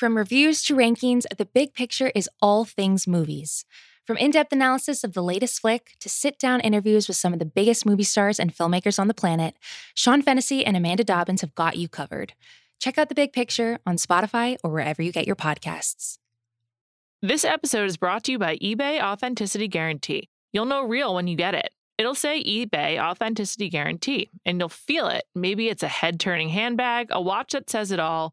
From reviews to rankings, The Big Picture is all things movies. From in depth analysis of the latest flick to sit down interviews with some of the biggest movie stars and filmmakers on the planet, Sean Fennessy and Amanda Dobbins have got you covered. Check out The Big Picture on Spotify or wherever you get your podcasts. This episode is brought to you by eBay Authenticity Guarantee. You'll know real when you get it. It'll say eBay Authenticity Guarantee, and you'll feel it. Maybe it's a head turning handbag, a watch that says it all,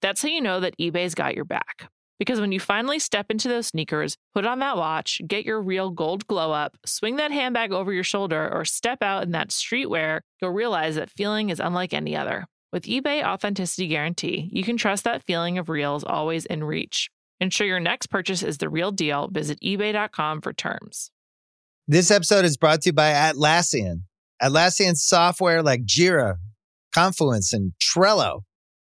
That's how you know that eBay's got your back. Because when you finally step into those sneakers, put on that watch, get your real gold glow up, swing that handbag over your shoulder, or step out in that streetwear, you'll realize that feeling is unlike any other. With eBay Authenticity Guarantee, you can trust that feeling of real is always in reach. Ensure your next purchase is the real deal. Visit eBay.com for terms. This episode is brought to you by Atlassian. Atlassian software like Jira, Confluence, and Trello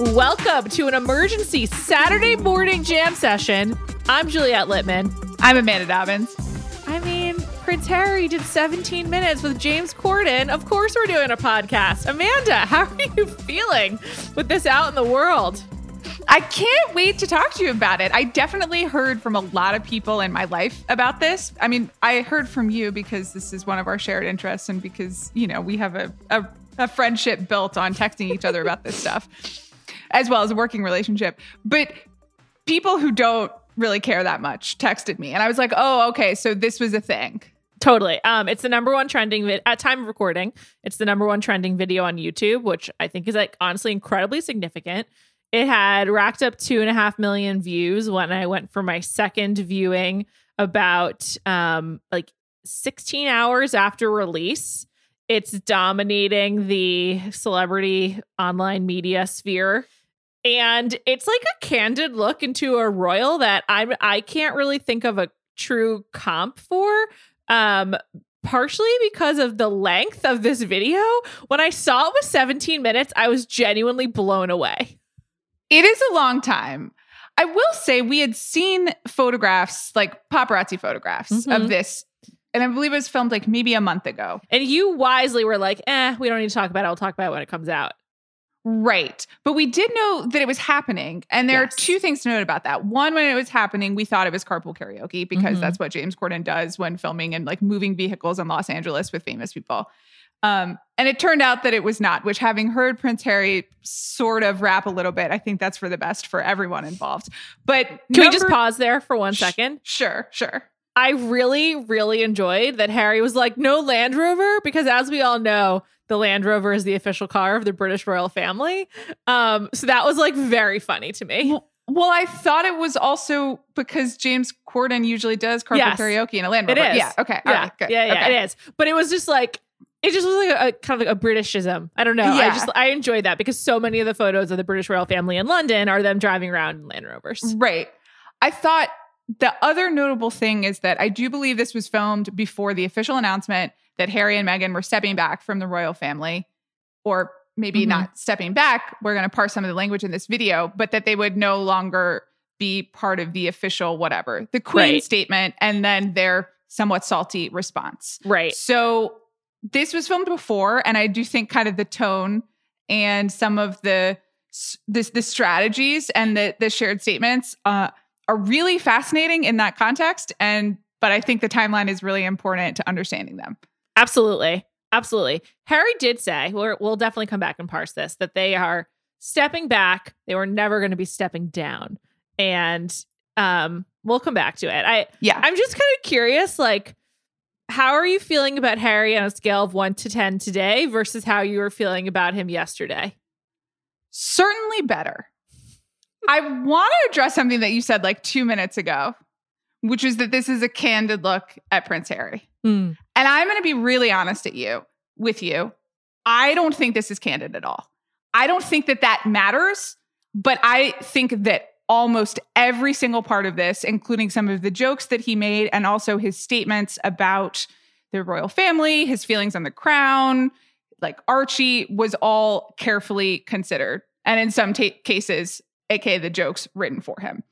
Welcome to an emergency Saturday morning jam session. I'm Juliet Litman. I'm Amanda Dobbins. I mean, Prince Harry did 17 minutes with James Corden. Of course, we're doing a podcast. Amanda, how are you feeling with this out in the world? I can't wait to talk to you about it. I definitely heard from a lot of people in my life about this. I mean, I heard from you because this is one of our shared interests and because, you know, we have a, a, a friendship built on texting each other about this stuff as well as a working relationship. But people who don't really care that much texted me, and I was like, "Oh, okay, so this was a thing." Totally. Um, it's the number one trending vid- at time of recording. It's the number one trending video on YouTube, which I think is like honestly incredibly significant. It had racked up two and a half million views when I went for my second viewing about um like 16 hours after release. It's dominating the celebrity online media sphere and it's like a candid look into a royal that I'm I can't really think of a true comp for. Um, partially because of the length of this video. When I saw it was 17 minutes, I was genuinely blown away. It is a long time. I will say we had seen photographs, like paparazzi photographs mm-hmm. of this. And I believe it was filmed like maybe a month ago. And you wisely were like, eh, we don't need to talk about it. I'll talk about it when it comes out. Right. But we did know that it was happening. And there yes. are two things to note about that. One, when it was happening, we thought it was carpool karaoke because mm-hmm. that's what James Corden does when filming and like moving vehicles in Los Angeles with famous people. Um, and it turned out that it was not, which having heard Prince Harry sort of rap a little bit, I think that's for the best for everyone involved. But can number- we just pause there for one second? Sh- sure, sure. I really, really enjoyed that Harry was like, no Land Rover, because as we all know, the Land Rover is the official car of the British royal family. Um, so that was like very funny to me. Well, well, I thought it was also because James Corden usually does carpool yes, karaoke in a Land Rover. It is. Yeah. Okay. Yeah. Right, yeah. Yeah. Okay. It is. But it was just like it just was like a, a, kind of like a Britishism. I don't know. Yeah. I just I enjoyed that because so many of the photos of the British royal family in London are them driving around in Land Rovers. Right. I thought the other notable thing is that I do believe this was filmed before the official announcement that Harry and Meghan were stepping back from the royal family, or maybe mm-hmm. not stepping back. We're going to parse some of the language in this video, but that they would no longer be part of the official whatever, the Queen right. statement, and then their somewhat salty response. Right. So this was filmed before, and I do think kind of the tone and some of the this the strategies and the the shared statements uh, are really fascinating in that context. And but I think the timeline is really important to understanding them. Absolutely. Absolutely. Harry did say, we will definitely come back and parse this, that they are stepping back. They were never going to be stepping down. And um, we'll come back to it. I Yeah. I'm just kind of curious, like, how are you feeling about Harry on a scale of one to ten today versus how you were feeling about him yesterday? Certainly better. I want to address something that you said like two minutes ago, which is that this is a candid look at Prince Harry. Hmm. And I'm going to be really honest at you with you. I don't think this is candid at all. I don't think that that matters, but I think that almost every single part of this, including some of the jokes that he made and also his statements about the royal family, his feelings on the crown, like Archie, was all carefully considered. And in some ta- cases, aka the jokes written for him.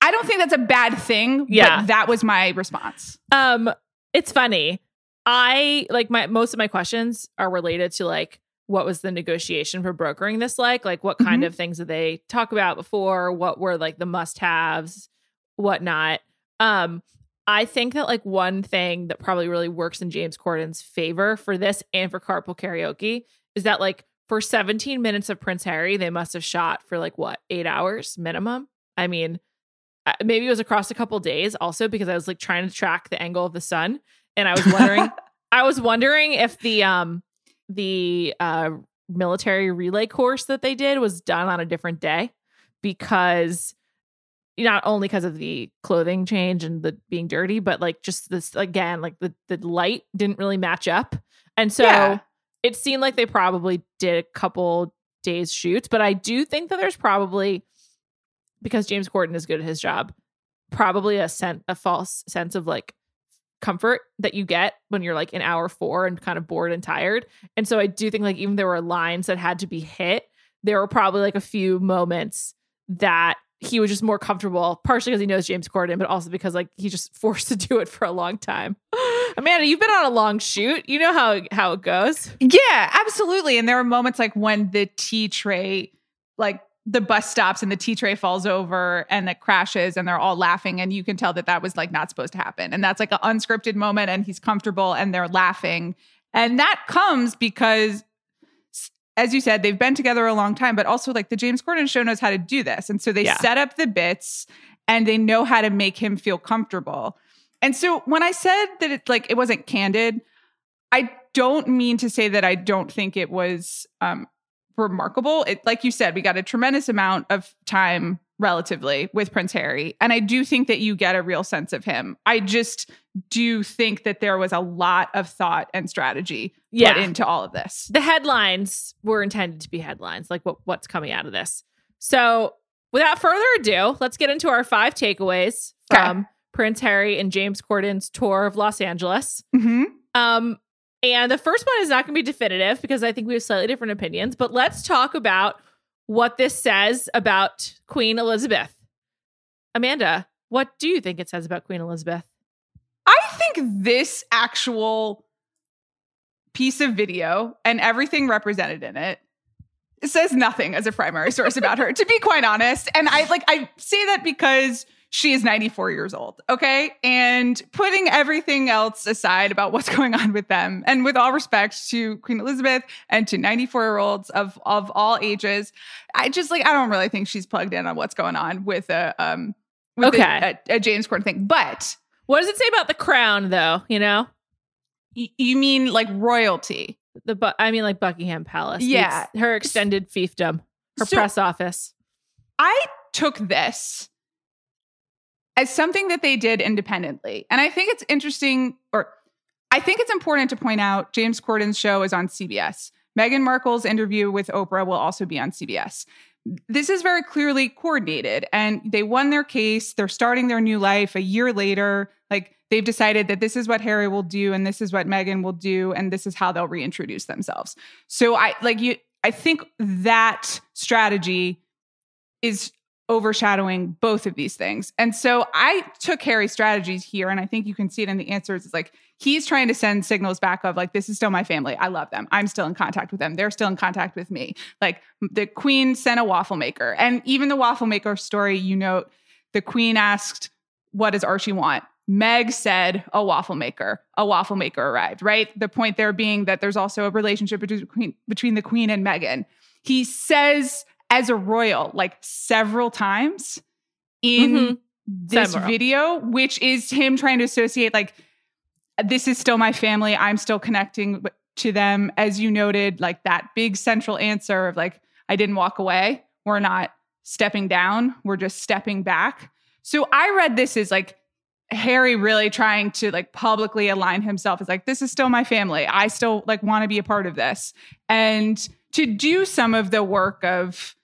I don't think that's a bad thing, Yeah. but that was my response. Um, it's funny. I like my most of my questions are related to like what was the negotiation for brokering this like? Like what kind Mhm. of things did they talk about before? What were like the must-haves, whatnot? Um, I think that like one thing that probably really works in James Corden's favor for this and for carpool karaoke is that like for 17 minutes of Prince Harry, they must have shot for like what eight hours minimum. I mean, uh, maybe it was across a couple days also because I was like trying to track the angle of the sun and I was wondering I was wondering if the um the uh military relay course that they did was done on a different day because not only because of the clothing change and the being dirty but like just this again like the the light didn't really match up and so Yeah. It seemed like they probably did a couple days shoots but i do think that there's probably because james corden is good at his job probably a sen- a false sense of like comfort that you get when you're like in hour four and kind of bored and tired and so i do think like even there were lines that had to be hit there were probably like a few moments that he was just more comfortable, partially because he knows James Corden, but also because like he's just forced to do it for a long time. Amanda, you've been on a long shoot. You know how how it goes. Yeah, absolutely. And there are moments like when the tea tray, like the bus stops and the tea tray falls over and it crashes and they're all laughing. And you can tell that that was like not supposed to happen. And that's like an unscripted moment and he's comfortable and they're laughing. And that comes because, as you said, they've been together a long time, but also like the James Corden show knows how to do this. And so they Yeah. set up the bits and they know how to make him feel comfortable. And so when I said that it like it wasn't candid, I don't mean to say that I don't think it was um, remarkable. It, like you said, we got a tremendous amount of time relatively with Prince Harry. And I do think that you get a real sense of him. I just do think that there was a lot of thought and strategy Yeah. put into all of this. The headlines were intended to be headlines, like what, what's coming out of this. So without further ado, let's get into our five takeaways Okay. Prince Harry and James Corden's tour of Los Angeles. Mhm. Um, and the first one is not going to be definitive because I think we have slightly different opinions, but let's talk about what this says about Queen Elizabeth. Amanda, what do you think it says about Queen Elizabeth? I think this actual piece of video and everything represented in it says nothing as a primary source about her, to be quite honest. And I like I say that because she is 94 years old, okay? And putting everything else aside about what's going on with them, and with all respect to Queen Elizabeth and to 94 year olds of of all ages, I just like I don't really think she's plugged in on what's going on with a um with Okay. a, a James Corden thing. But What does it say about the crown, though? You know, Y- you mean like royalty? the bu- I mean, like Buckingham Palace. Yeah. ex- her extended fiefdom, her So- press office. I took this as something that they did independently. And I think it's interesting, or I think it's important to point out James Corden's show is on CBS. Meghan Markle's interview with Oprah will also be on CBS. This is very clearly coordinated, and they won their case. They're starting their new life a year later. Like they've decided that this is what Harry will do, and this is what Meghan will do, and this is how they'll reintroduce themselves. So I like you. I think that strategy is overshadowing both of these things. And so I took Harry's strategies here, and I think you can see it in the answers. It's like he's trying to send signals back of like, this is still my family. I love them. I'm still in contact with them. They're still in contact with me. Like the queen sent a waffle maker. And even the waffle maker story, you note the queen asked, What does Archie want? Meg said a waffle maker. A waffle maker arrived, right? The point there being that there's also a relationship between, between the queen and Meghan. He says as a royal like several times in Mhm. this Sembro. video, which is him trying to associate like this is still my family. I'm still connecting to them. As you noted, like that big central answer of like, I didn't walk away. We're not stepping down. We're just stepping back. So I read this as like Harry really trying to like publicly align himself as like, this is still my family. I still like want to be a part of this. And to do some of the work of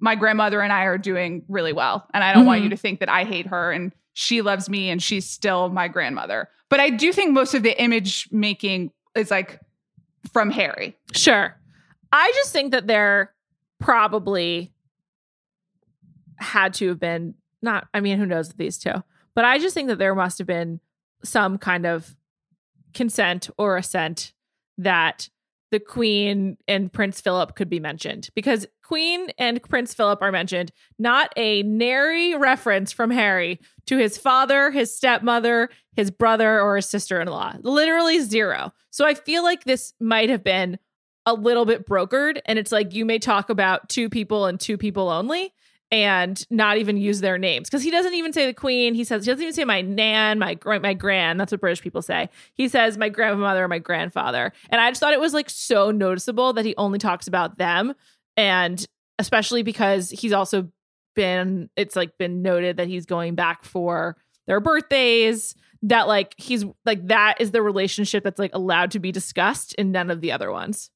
my grandmother and I are doing really well. And I don't want Mhm. you to think that I hate her and she loves me and she's still my grandmother. But I do think most of the image making is like from Harry. Sure. I just think that there probably had to have been not, I mean, who knows with these two, but I just think that there must have been some kind of consent or assent that the Queen and Prince Philip could be mentioned because Queen and Prince Philip are mentioned, not a nary reference from Harry to his father, his stepmother, his brother, or his sister in law. Literally zero. So I feel like this might have been a little bit brokered. And it's like you may talk about two people and two people only and not even use their names because he doesn't even say the queen. He says he doesn't even say my nan, my my grand. That's what British people say. He says my grandmother my grandfather. And I just thought it was like so noticeable that he only talks about them, and especially because he's also been it's like been noted that he's going back for their birthdays. That like he's like that is the relationship that's like allowed to be discussed in none of the other ones.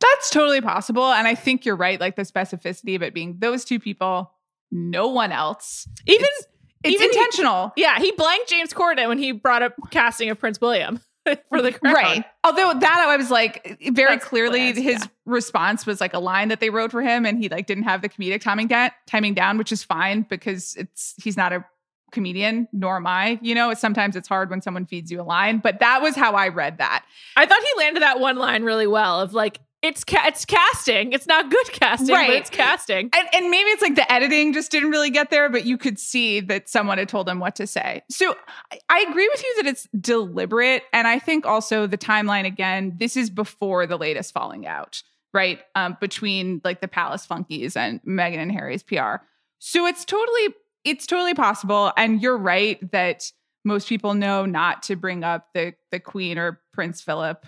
That's totally possible. And I think you're right, like the specificity of it being those two people, no one else. Even It's, it's even he- intentional. Yeah, he blanked James Corden when he brought up casting of Prince William for the crown. Right. Although that I was like very That's clearly his yeah. response was like a line that they wrote for him and he like didn't have the comedic timing down, timing down, which is fine because it's he's not a comedian, nor am I. You know, it's sometimes it's hard when someone feeds you a line, but that was how I read that. I thought he landed that one line really well of like it's ca- it's casting. It's not good casting, Right. but it's casting. And, and maybe it's like the editing just didn't really get there, but you could see that someone had told him what to say. So I, I agree with you that it's deliberate. And I think also the timeline again, this is before the latest falling out, right? Um, between like the Palace Funkies and Meghan and Harry's PR. So it's totally, it's totally possible. And you're right that most people know not to bring up the the Queen or Prince Philip.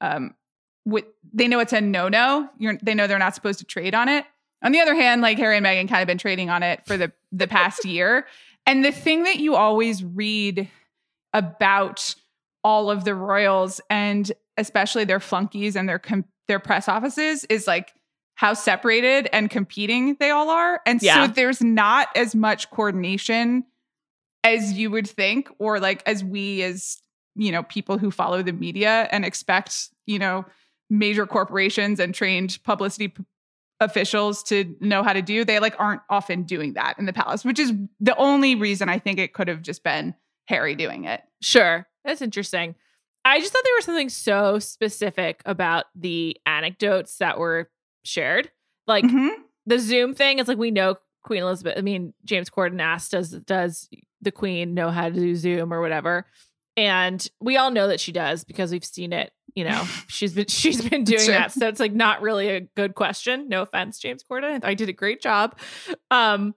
Um, with, they know it's a no no. They know they're not supposed to trade on it. On the other hand, like Harry and Meghan kind of been trading on it for the the past year. And the thing that you always read about all of the royals and especially their flunkies and their com- their press offices is like how separated and competing they all are. And Yeah. so there's not as much coordination as you would think or like as we as you know people who follow the media and expect you know major corporations and trained publicity p- officials to know how to do they like aren't often doing that in the palace which is the only reason i think it could have just been harry doing it Sure. That's interesting. I just thought there was something so specific about the anecdotes that were shared. Like Mhm. the Zoom thing is like we know Queen Elizabeth. I mean, James Corden asked, "Does does the Queen know how to do Zoom or whatever?" And we all know that she does because we've seen it. You know, she's been she's been doing Sure. that, so it's like not really a good question. No offense, James Corden. I did a great job. Um,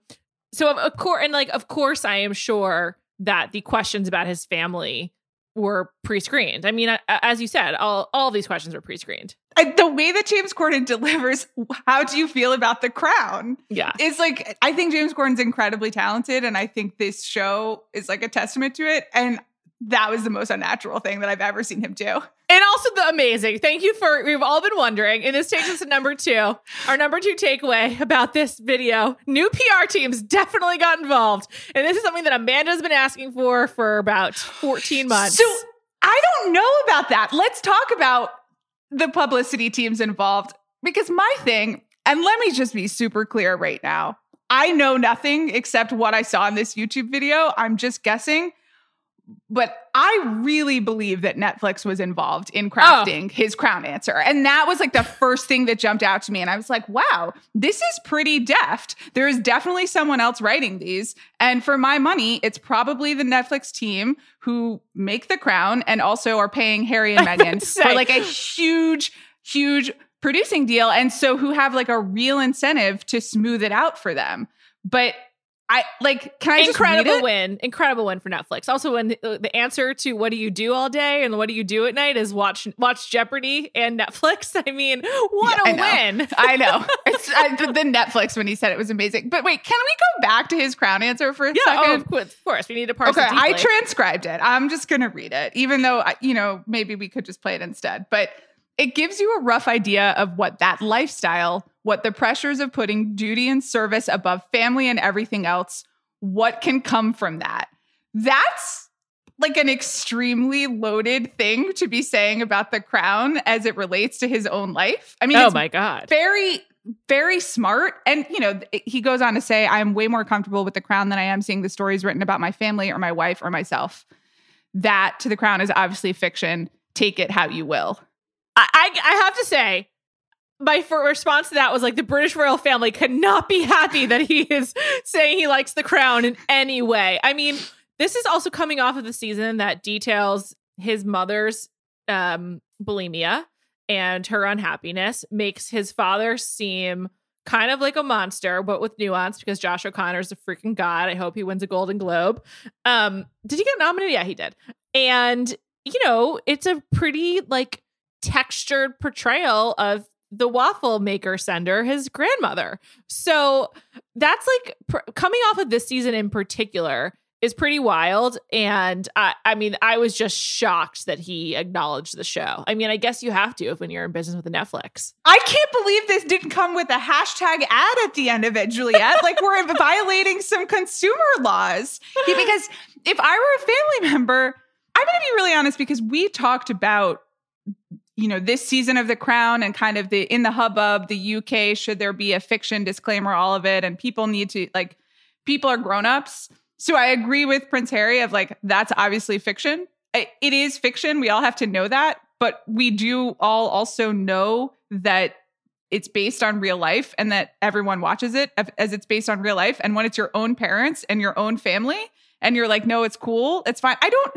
so of, of course, and like of course, I am sure that the questions about his family were pre-screened. I mean, a- as you said, all all these questions were pre-screened. I, the way that james corden delivers how do you feel about the crown Yeah. it's like i think james corden's incredibly talented and i think this show is like a testament to it and that was the most unnatural thing that i've ever seen him do And also the amazing. Thank you for we've all been wondering. And this takes us to number two. Our number two takeaway about this video. New PR teams definitely got involved. And this is something that Amanda's been asking for for about 14 months. So I don't know about that. Let's talk about the publicity teams involved because my thing, and let me just be super clear right now. I know nothing except what I saw in this YouTube video. I'm just guessing. But I really believe that Netflix was involved in oh. crafting his crown answer. And that was like the first thing that jumped out to me. And I was like, wow, this is pretty deft. There is definitely someone else writing these. And for my money, it's probably the Netflix team who make the crown and also are paying Harry and Meghan for like a huge, huge producing deal. And so who have like a real incentive to smooth it out for them. But I like. Can I incredible win incredible win for netflix also when the, the answer to what do you do all day and what do you do at night is watch watch jeopardy and netflix i mean what Yeah, a I win I know. It's I, the, the Netflix when he said it was amazing. But wait, can we go back to his crown answer for a yeah oh, second? of course, of course we need to parse okay, it I transcribed it. I'm just going to read it, even though, you know, maybe we could just play it instead. But it gives you a rough idea of what that lifestyle, what the pressures of putting duty and service above family and everything else, what can come from that. That's like an extremely loaded thing to be saying about the crown as it relates to his own life. I mean, oh it's my god. very very smart. And you know he goes on to say i'm way more comfortable with the crown than i am seeing the stories written about my family or my wife or myself. That to the crown is obviously fiction. Take it how you will. I, I I have to say, my response to that was like the British royal family could not be happy that he is saying he likes the crown in any way. I mean, this is also coming off of the season that details his mother's um, bulimia and her unhappiness, makes his father seem kind of like a monster, but with nuance because Josh O'Connor is a freaking god. I hope he wins a Golden Globe. Um, did he get nominated? Yeah, he did. And you know, it's a pretty like textured portrayal of the waffle maker sender, his grandmother. So that's like pr- coming off of this season in particular is pretty wild. And I, I mean, I was just shocked that he acknowledged the show. I mean, I guess you have to if when you're in business with Netflix. i can't believe this didn't come with a hashtag ad at the end of it juliet like we're violating some consumer laws because if i were a family member i'm going to be really honest because we talked about you know this season of the crown and kind of the in the hubbub the uk should there be a fiction disclaimer all of it and people need to like people are grown-ups. So i agree with prince harry of like that's obviously fiction. It is fiction. We all have to know that. But we do all also know that it's based on real life and that everyone watches it as- it's based on real life. And when it's your own parents and your own family and you're like no it's cool. It's fine. I don't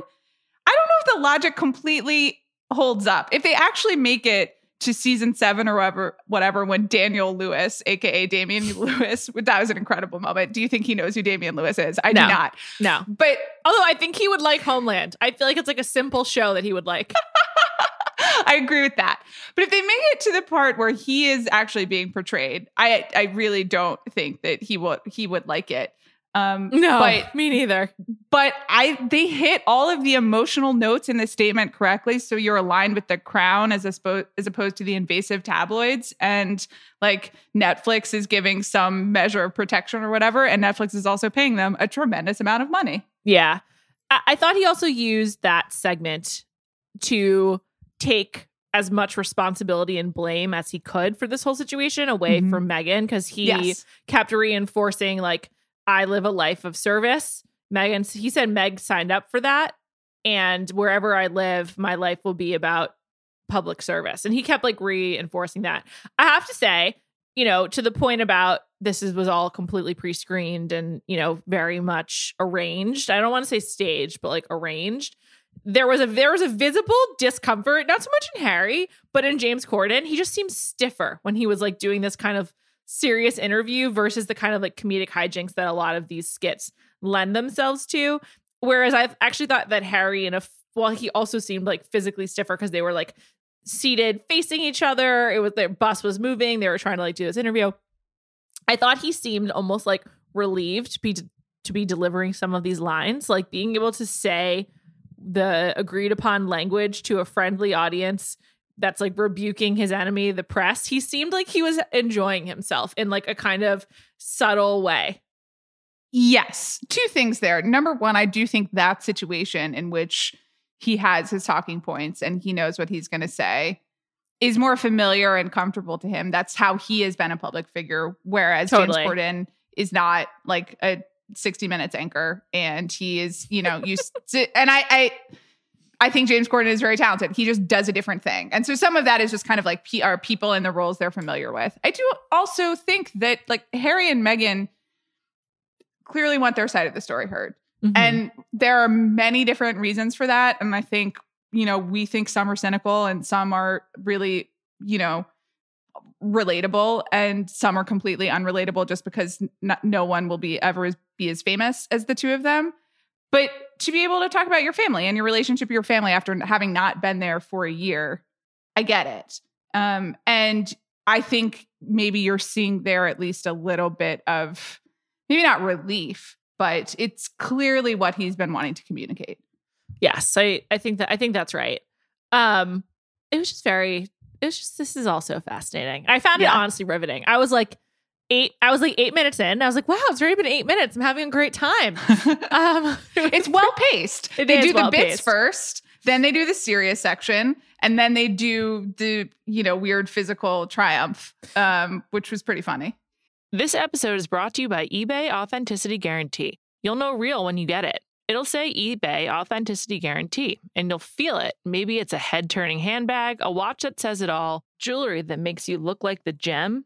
i don't know if the logic completely holds up. If they actually make it to season seven or whatever, whatever, when Daniel Lewis, aka Damian Lewis, that was an incredible moment. Do you think he knows who Damian Lewis is? I No. do not. No. But Although I think he would like Homeland. I feel like it's like a simple show that he would like. I agree with that. But if they make it to the part where he is actually being portrayed, I I really don't think that he would he would like it. Um, No, but me neither. but I they hit all of the emotional notes in the statement correctly, so you're aligned with the crown as opposed as opposed to the invasive tabloids, and like Netflix is giving some measure of protection or whatever, and Netflix is also paying them a tremendous amount of money. Yeah. I, I thought he also used that segment to take as much responsibility and blame as he could for this whole situation away Mhm. from Meghan because he yes, kept reinforcing like I live a life of service. Meghan he said Meg signed up for that and wherever I live my life will be about public service and he kept like reinforcing that. I have to say, you know, to the point about this is was all completely pre-screened and, you know, very much arranged. I don't want to say staged, but like arranged. There was a there was a visible discomfort, not so much in Harry, but in James Corden. He just seems stiffer when he was like doing this kind of serious interview versus the kind of like comedic hijinks that a lot of these skits lend themselves to. Whereas I've actually thought that Harry and a well, he also seemed like physically stiffer because they were like seated facing each other. It was their bus was moving. They were trying to like do this interview. I thought he seemed almost like relieved to be to be delivering some of these lines, like being able to say the agreed upon language to a friendly audience that's like rebuking his enemy, the press. He seemed like he was enjoying himself in like a kind of subtle way. yes. Two things there. Number one, I do think that situation in which he has his talking points and he knows what he's going to say is more familiar and comfortable to him. That's how he has been a public figure, whereas Totally. James Corden is not like a 60 minutes anchor and he is, you know, used to, and I, I, I think James Corden is very talented. He just does a different thing. And so some of that is just kind of like PR people and the roles they're familiar with. I do also think that like Harry and Meghan clearly want their side of the story heard. Mm-hmm. And there are many different reasons for that. And I think, you know, we think some are cynical and some are really, you know, relatable and some are completely unrelatable just because n- no one will be ever be as famous as the two of them but to be able to talk about your family and your relationship with your family after having not been there for a year i get it um, and i think maybe you're seeing there at least a little bit of maybe not relief but it's clearly what he's been wanting to communicate Yes, I I think that I think that's right. Um, it was just very. It was just this is also fascinating. I found it honestly riveting. I was like eight. I was like eight minutes in. I was like, wow, it's already been eight minutes. I'm having a great time. Um, it's well paced. It they is do the bits well-paced. first, then they do the serious section, and then they do the you know weird physical triumph, um, which was pretty funny. This episode is brought to you by eBay Authenticity Guarantee. You'll know real when you get it. It'll say eBay Authenticity Guarantee, and you'll feel it. Maybe it's a head turning handbag, a watch that says it all, jewelry that makes you look like the gem.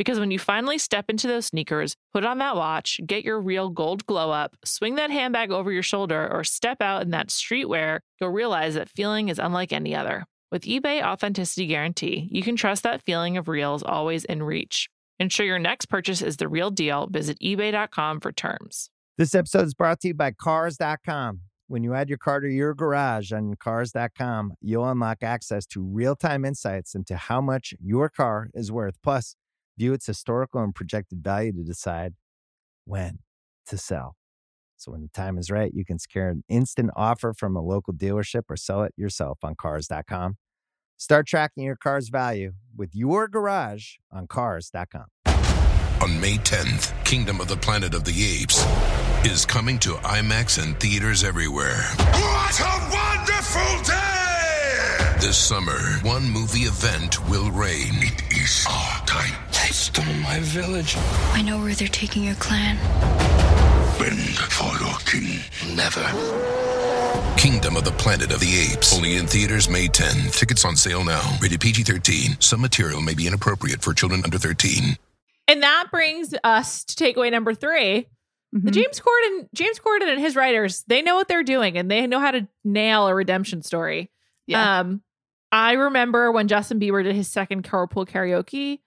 Because when you finally step into those sneakers, put on that watch, get your real gold glow up, swing that handbag over your shoulder, or step out in that streetwear, you'll realize that feeling is unlike any other. With eBay Authenticity Guarantee, you can trust that feeling of real is always in reach. Ensure your next purchase is the real deal. Visit eBay.com for terms. This episode is brought to you by Cars.com. When you add your car to your garage on Cars.com, you'll unlock access to real time insights into how much your car is worth. Plus, view its historical and projected value to decide when to sell. So, when the time is right, you can secure an instant offer from a local dealership or sell it yourself on Cars.com. Start tracking your car's value with your garage on Cars.com. On May 10th, Kingdom of the Planet of the Apes is coming to IMAX and theaters everywhere. What a wonderful day! This summer, one movie event will reign. It is our time. They stole my village. I know where they're taking your clan. Bend for your king. Never. Kingdom of the Planet of the Apes. Only in theaters May 10. Tickets on sale now. Rated PG 13. Some material may be inappropriate for children under 13. And that brings us to takeaway number 3 The Mhm. James Corden, James Corden and his writers, they know what they're doing and they know how to nail a redemption story. Yeah. Um, I remember when Justin Bieber did his second carpool karaoke.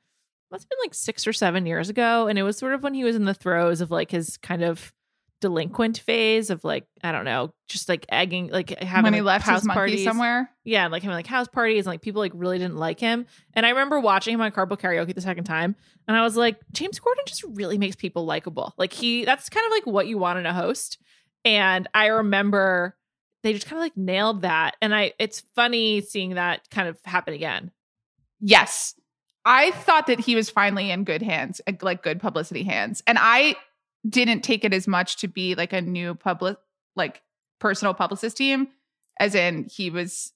Must have been like six or seven years ago, and it was sort of when he was in the throes of like his kind of delinquent phase of like I don't know, just like egging, like having when he like, left house parties somewhere. yeah, like having like house parties and like people like really didn't like him. And I remember watching him on Carpool Karaoke the second time, and I was like, James Corden just really makes people likable. Like he, that's kind of like what you want in a host. And I remember they just kind of like nailed that. And I, it's funny seeing that kind of happen again. Yes. I thought that he was finally in good hands, like- good publicity hands. And I didn't take it as much to be like a new public, like personal publicist team, as in he was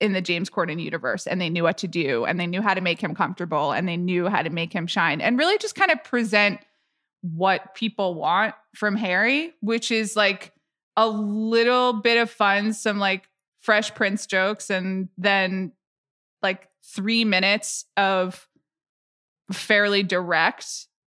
in the James Corden universe and they knew what to do and they knew how to make him comfortable and they knew how to make him shine and really just kind of present what people want from Harry, which is like a little bit of fun, some like fresh Prince jokes, and then like three minutes of fairly direct,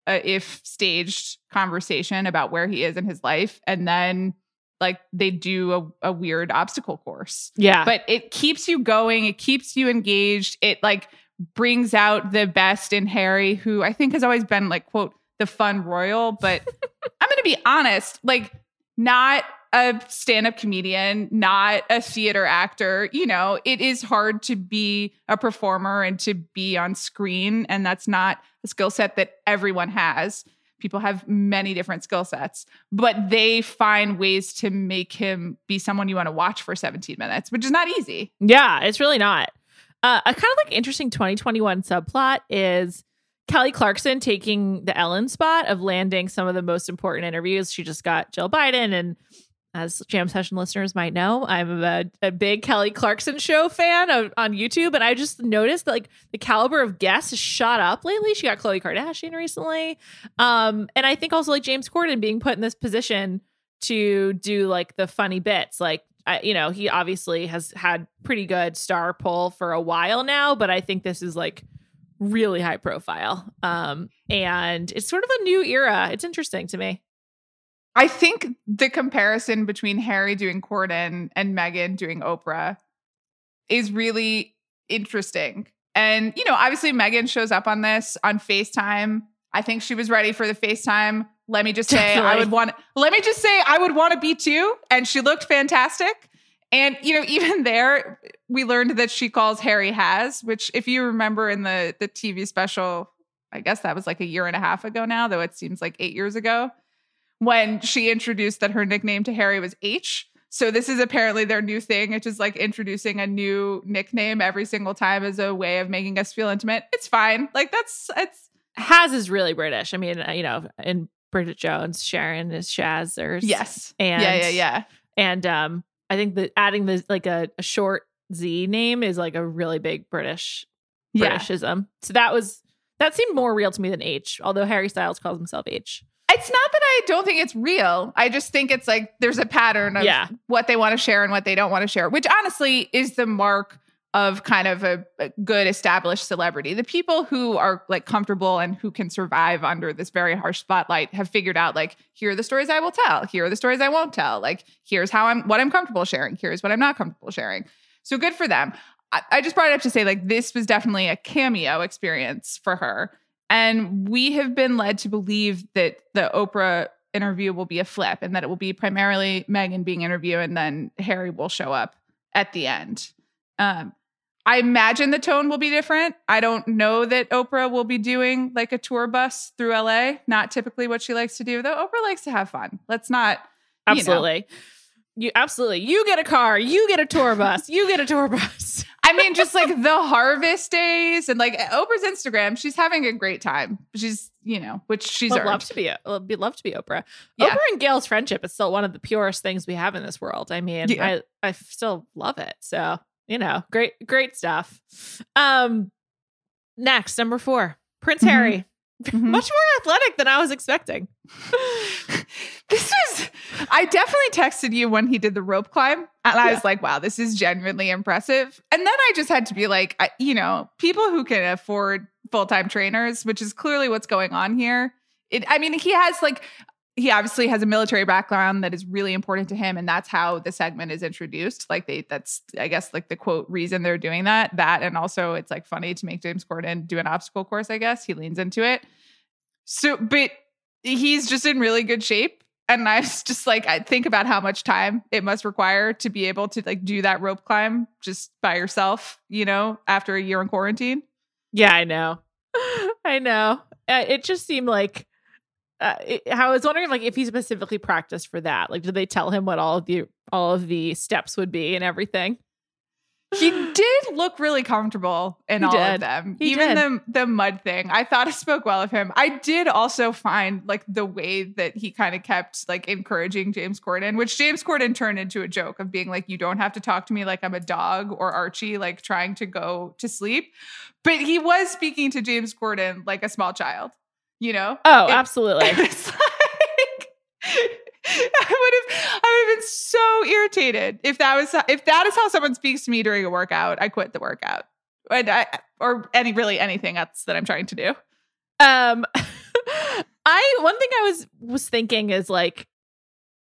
uh, if staged, conversation about where he is in his life. And then like they do a, a weird obstacle course. Yeah. But it keeps you going, it keeps you engaged. It like brings out the best in Harry, who I think has always been like, quote, the fun royal. But I'm going to be honest, like, not a stand up comedian, not a theater actor. You know, it is hard to be a performer and to be on screen. And that's not a skill set that everyone has. People have many different skill sets, but they find ways to make him be someone you want to watch for 17 minutes, which is not easy. Yeah, it's really not. Uh, a kind of like interesting 2021 subplot is Kelly Clarkson taking the Ellen spot of landing some of the most important interviews. She just got Jill Biden and as jam session listeners might know, I'm a, a big Kelly Clarkson show fan of, on YouTube, and I just noticed that like the caliber of guests shot up lately. She got Khloe Kardashian recently, um, and I think also like James Corden being put in this position to do like the funny bits, like. I, you know, he obviously has had pretty good star pull for a while now, but I think this is like really high profile. Um, and it's sort of a new era. It's interesting to me. I think the comparison between Harry doing Corden and Meghan doing Oprah is really interesting. And, you know, obviously Meghan shows up on this on FaceTime. I think she was ready for the FaceTime. Let me just say, Definitely. I would want, let me just say, I would want to be too. And she looked fantastic. And, you know, even there, we learned that she calls Harry Haz, which, if you remember in the, the TV special, I guess that was like a year and a half ago now, though it seems like eight years ago, when she introduced that her nickname to Harry was H. So this is apparently their new thing. It's just like introducing a new nickname every single time as a way of making us feel intimate. It's fine. Like that's it's Haz is really British. I mean, uh, you know, in Bridget Jones, Sharon is Shaz or yes. and yeah, yeah, yeah. And um, I think that adding the like a, a short Z name is like a really big British Yeah. Britishism. So that was that seemed more real to me than H. Although Harry Styles calls himself H. It's not that I don't think it's real. I just think it's like there's a pattern of Yeah. what they want to share and what they don't want to share, which honestly is the mark of kind of a, a good established celebrity. The people who are like comfortable and who can survive under this very harsh spotlight have figured out like here are the stories I will tell, here are the stories I won't tell. Like here's how I'm what I'm comfortable sharing, here's what I'm not comfortable sharing. So good for them. I, I just brought it up to say like this was definitely a cameo experience for her. And we have been led to believe that the Oprah interview will be a flip and that it will be primarily Meghan being interviewed and then Harry will show up at the end. Um, I imagine the tone will be different. I don't know that Oprah will be doing like a tour bus through LA. Not typically what she likes to do, though. Oprah likes to have fun. Let's not. you know. Absolutely. You absolutely. You get a car. You get a tour bus. You get a tour bus. I mean, just like the harvest days and like Oprah's Instagram, she's having a great time. She's, you know, which she's Would love to be. Would be love to be Oprah. Yeah. Oprah and Gayle's friendship is still one of the purest things we have in this world. I mean, Yeah. I I still love it. So you know, great great stuff. Um, next number four, Prince Mhm. Harry, Mhm. much more athletic than I was expecting. this was I definitely texted you when he did the rope climb and I Yeah. was like, wow, this is genuinely impressive. And then I just had to be like, I, you know, people who can afford full-time trainers, which is clearly what's going on here. It I mean, he has like he obviously has a military background that is really important to him and that's how the segment is introduced like they that's i guess like the quote reason they're doing that that and also it's like funny to make james corden do an obstacle course i guess he leans into it so but he's just in really good shape and i was just like i think about how much time it must require to be able to like do that rope climb just by yourself you know after a year in quarantine Yeah, I know. I know. Uh, it just seemed like uh, it, I was wondering, like, if he specifically practiced for that. Like, did they tell him what all of the all of the steps would be and everything? he did look really comfortable in He all of them. He Even did. the the mud thing. I thought it spoke well of him. I did also find like the way that he kind of kept like encouraging James Corden, which James Corden turned into a joke of being like, you don't have to talk to me like I'm a dog or Archie, like trying to go to sleep. But he was speaking to James Corden like a small child, you know? Oh, It- absolutely. It's like I would have I would have been so irritated if that was if that is how someone speaks to me during a workout. I quit the workout. And I, or any really anything else that I'm trying to do. Um, I one thing I was was thinking is like,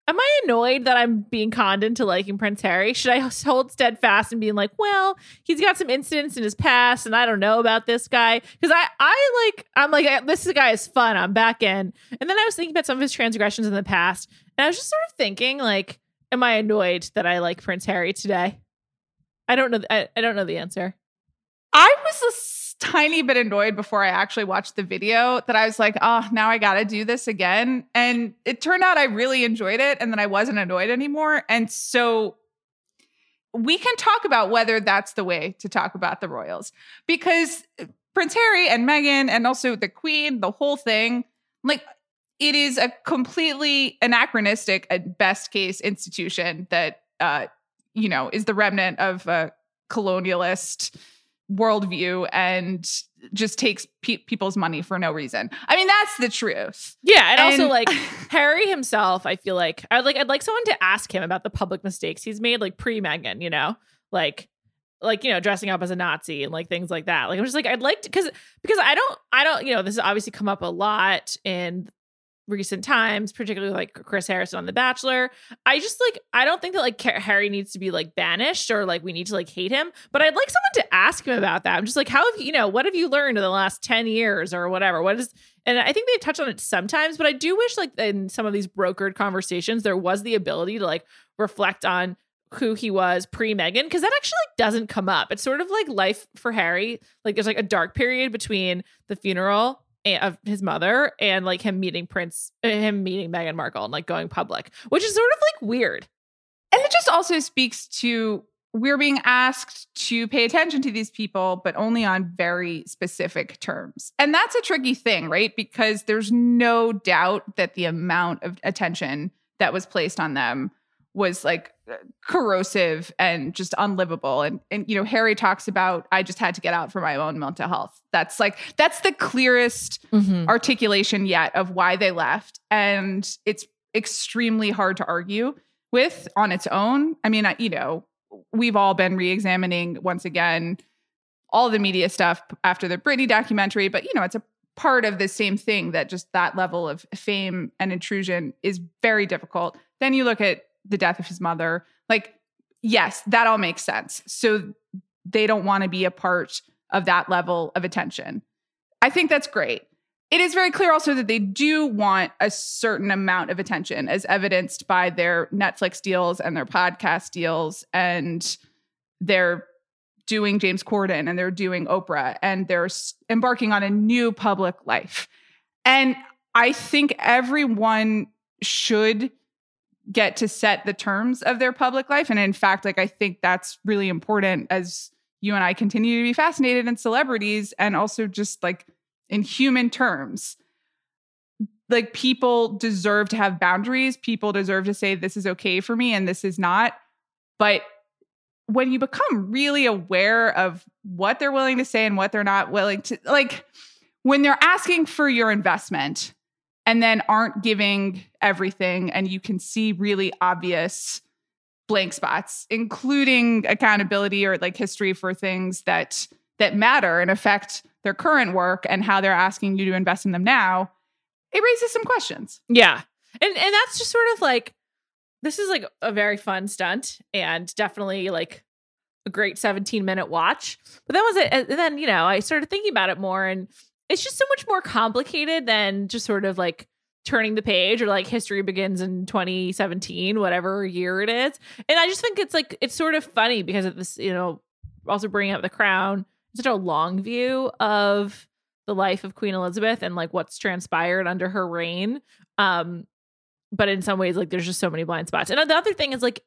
am I annoyed that I'm being conned into liking Prince Harry? Should I hold steadfast and being like, well, he's got some incidents in his past, and I don't know about this guy because I I like I'm like uh, this guy is fun. I'm back in, and then I was thinking about some of his transgressions in the past, and I was just sort of thinking like, am I annoyed that I like Prince Harry today? I don't know. I, I don't know the answer. I was a tiny bit annoyed before I actually watched the video that I was like, oh, now I got to do this again. And it turned out I really enjoyed it and then I wasn't annoyed anymore. And so we can talk about whether that's the way to talk about the royals because Prince Harry and Meghan and also the Queen, the whole thing, like, it is a completely anachronistic at best case institution that uh you know is the remnant of a colonialist worldview and just takes pe- people's money for no reason. I mean, that's the truth. Yeah, and, also like Harry himself, I feel like I'd like I'd like someone to ask him about the public mistakes he's made, like pre Meghan, you know, like like you know dressing up as a Nazi and like things like that. Like I'm just like I'd like to because because I don't I don't you know this has obviously come up a lot in recent times, particularly like Chris Harrison on The Bachelor. I just like I don't think that like Harry needs to be like banished or like we need to like hate him, but I'd like someone to ask him about that. I'm just like, how have you, you know, what have you learned in the last 10 years or whatever? What is and I think they touch on it sometimes, but I do wish like in some of these brokered conversations there was the ability to like reflect on who he was pre Meghan because that actually like, doesn't come up. It's sort of like life for Harry. Like there's like a dark period between the funeral of his mother and like him meeting Prince, uh, him meeting Meghan Markle and like going public, which is sort of like weird. And it just also speaks to we're being asked to pay attention to these people, but only on very specific terms. And that's a tricky thing, right? Because there's no doubt that the amount of attention that was placed on them was like uh, corrosive and just unlivable. And and you know, Harry talks about I just had to get out for my own mental health. That's like that's the clearest mm-hmm. articulation yet of why they left. And it's extremely hard to argue with on its own. I mean, I, you know, we've all been re-examining once again all the media stuff after the Britney documentary, but you know, it's a part of the same thing that just that level of fame and intrusion is very difficult. Then you look at the death of his mother, like yes, that all makes sense. So they don't want to be a part of that level of attention. I think that's great. It is very clear also that they do want a certain amount of attention, as evidenced by their Netflix deals and their podcast deals, and they're doing James Corden and they're doing Oprah and they're embarking on a new public life. And I think everyone should get to set the terms of their public life. And in fact, like I think that's really important as you and I continue to be fascinated in celebrities and also just like in human terms. Like people deserve to have boundaries. People deserve to say this is okay for me and this is not. But when you become really aware of what they're willing to say and what they're not willing to like when they're asking for your investment and then aren't giving everything and you can see really obvious blank spots including accountability or like history for things that that matter and affect their current work and how they're asking you to invest in them now it raises some questions Yeah. And and that's just sort of like this is like a very fun stunt and definitely like a great 17 minute watch. But then was it and then, you know, I started thinking about it more and it's just so much more complicated than just sort of like turning the page or like history begins in 2017, whatever year it is. And I just think it's like it's sort of funny because of this, you know, also bringing up the crown, such a long view of the life of Queen Elizabeth and like what's transpired under her reign. Um, but in some ways, like there's just so many blind spots. And the other thing is like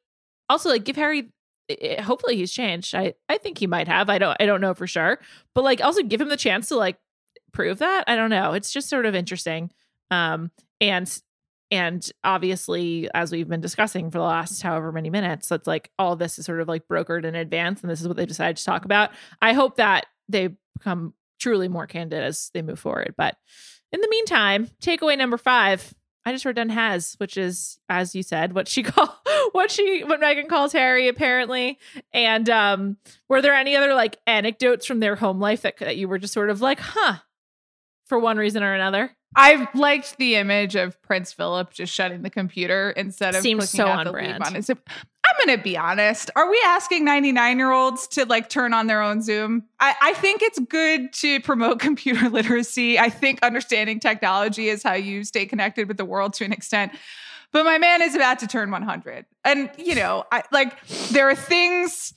also like give Harry. i- hopefully he's changed. I I think he might have. I don't I don't know for sure, but like also give him the chance to like prove that. I don't know. It's just sort of interesting. Um, and and obviously, as we've been discussing for the last however many minutes, it's like all this is sort of like brokered in advance, and this is what they decided to talk about. I hope that they become truly more candid as they move forward. But in the meantime, takeaway number five. I just wrote down Haz, which is, as you said, what she call what she what Meghan calls Harry, apparently. And um, were there any other like anecdotes from their home life that, that you were just sort of like, huh, for one reason or another? I've liked the image of Prince Philip just shutting the computer instead of Seems clicking so out the brand. leave on his. I'm gonna be honest. Are we asking 99 year olds to like turn on their own Zoom? I, I think it's good to promote computer literacy. I think understanding technology is how you stay connected with the world to an extent. But my man is about to turn 100, and you know, I like there are things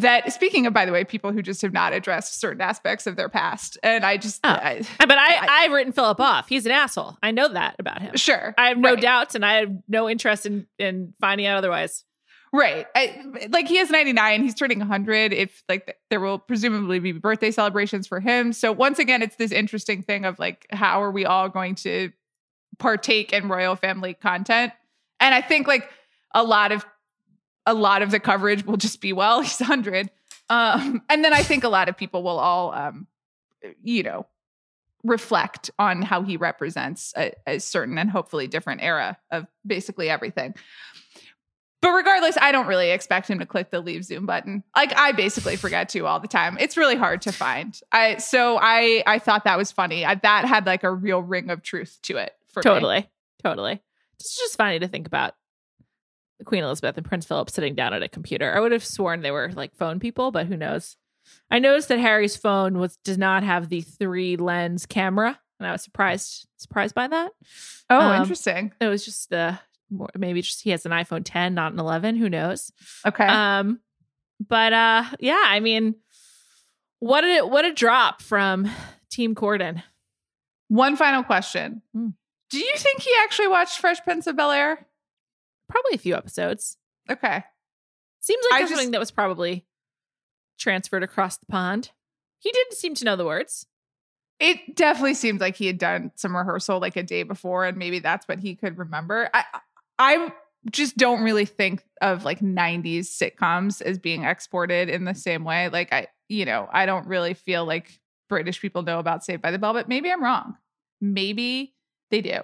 that. Speaking of, by the way, people who just have not addressed certain aspects of their past, and I just, Oh. I, But I, I- I've written Philip off. He's an asshole. I know that about him. sure, I have no right. doubts, and I have no interest in in finding out otherwise. Right. I, like he is 99, he's turning 100 if like there will presumably be birthday celebrations for him. So once again it's this interesting thing of like how are we all going to partake in royal family content. And I think like a lot of a lot of the coverage will just be well, he's 100. Um, and then I think a lot of people will all um, you know, reflect on how he represents a, a certain and hopefully different era of basically everything. But regardless, I don't really expect him to click the leave Zoom button. Like I basically forget to all the time. It's really hard to find. I so I I thought that was funny. I, that had like a real ring of truth to it for me. Totally. Totally. It's just funny to think about Queen Elizabeth and Prince Philip sitting down at a computer. I would have sworn they were like phone people, but who knows? I noticed that Harry's phone was does not have the three lens camera, and I was surprised surprised by that. Oh, Um, interesting. It was just uh maybe just he has an iPhone 10, not an 11. Who knows? Okay. Um, but uh, yeah, I mean, what a what a drop from Team Corden. One final question. Hmm. Do you think he actually watched Fresh Prince of Bel Air? Probably a few episodes. Okay. Seems like just- something that was probably transferred across the pond. He didn't seem to know the words. It definitely seemed like he had done some rehearsal like a day before, and maybe that's what he could remember. I I just don't really think of like 90s sitcoms as being exported in the same way. Like I, you know, I don't really feel like British people know about Saved by the Bell, but maybe I'm wrong. Maybe they do.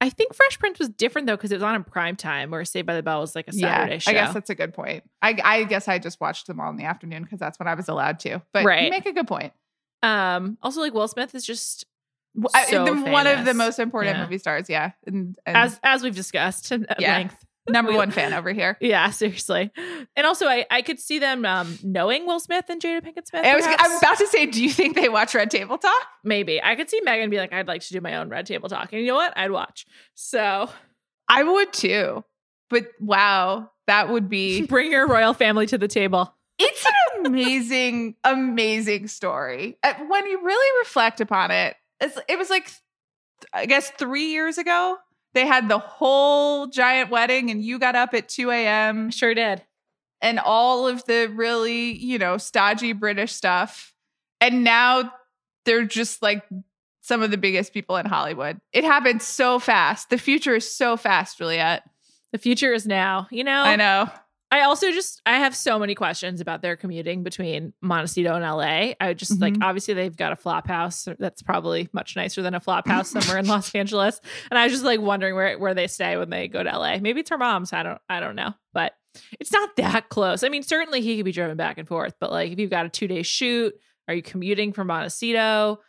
I think Fresh Prince was different though because it was on in prime time, where Saved by the Bell was like a Saturday show. I guess that's a good point. I, I guess I just watched them all in the afternoon because that's when I was allowed to. But Right. you make a good point. um. Also, like Will Smith is just W- I- So the- one of the most important Yeah. movie stars. Yeah, and, and as as we've discussed at Yeah. length. Number one fan over here. Yeah, seriously. And also, I I could see them um knowing Will Smith and Jada Pinkett Smith. I was, I'm about to say, do you think they watch Red Table Talk? Maybe I could see Meghan be like, I'd like to do my own Red Table Talk, and you know what? I'd watch. So I would too. But wow, that would be. bring your royal family to the table. It's an amazing, amazing story. Uh, When you really reflect upon it, it's, it was like, I guess, three years ago. They had the whole giant wedding, and you got up at 2 a.m. Sure did. and all of the really, you know, stodgy British stuff. And now they're just like some of the biggest people in Hollywood. It happened so fast. The future is so fast, Juliet. The future is now. You know. I know. I also just I have so many questions about their commuting between Montecito and LA. I just like Mhm. obviously they've got a flop house that's probably much nicer than a flop house somewhere in Los Angeles. And I was just like wondering where where they stay when they go to LA. Maybe it's her mom's. I don't I don't know. But it's not that close. I mean, certainly he could be driven back and forth, but like if you've got a two day shoot, are you commuting from Montecito?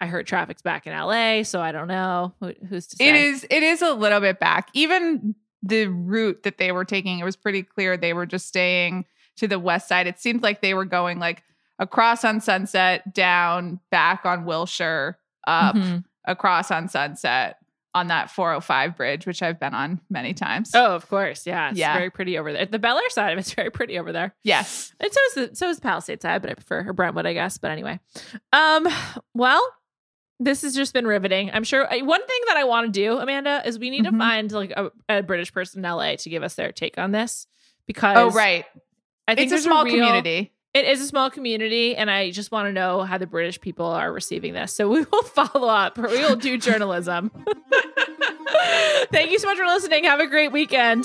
I heard traffic's back in LA, so I don't know. Who, who's to say? It is it is a little bit back. Even the route that they were taking, it was pretty clear they were just staying to the west side. It seemed like they were going like across on Sunset, down, back on Wilshire, up, Mhm. across on Sunset on that 405 bridge, which I've been on many times. Oh, of course. Yeah. It's Yeah. very pretty over there. The Bel Air side of it's very pretty over there. Yes. And so is the so is the Palisade side, but I prefer her Brentwood, I guess. But anyway. Um, well, this has just been riveting. I'm sure one thing that I want to do, Amanda, is we need Mhm. to find like a, a British person in LA to give us their take on this. Because Oh, right. I think It's a small real- community. It is a small community, and I just want to know how the British people are receiving this. So we will follow up. We will do journalism. Thank you so much for listening. Have a great weekend.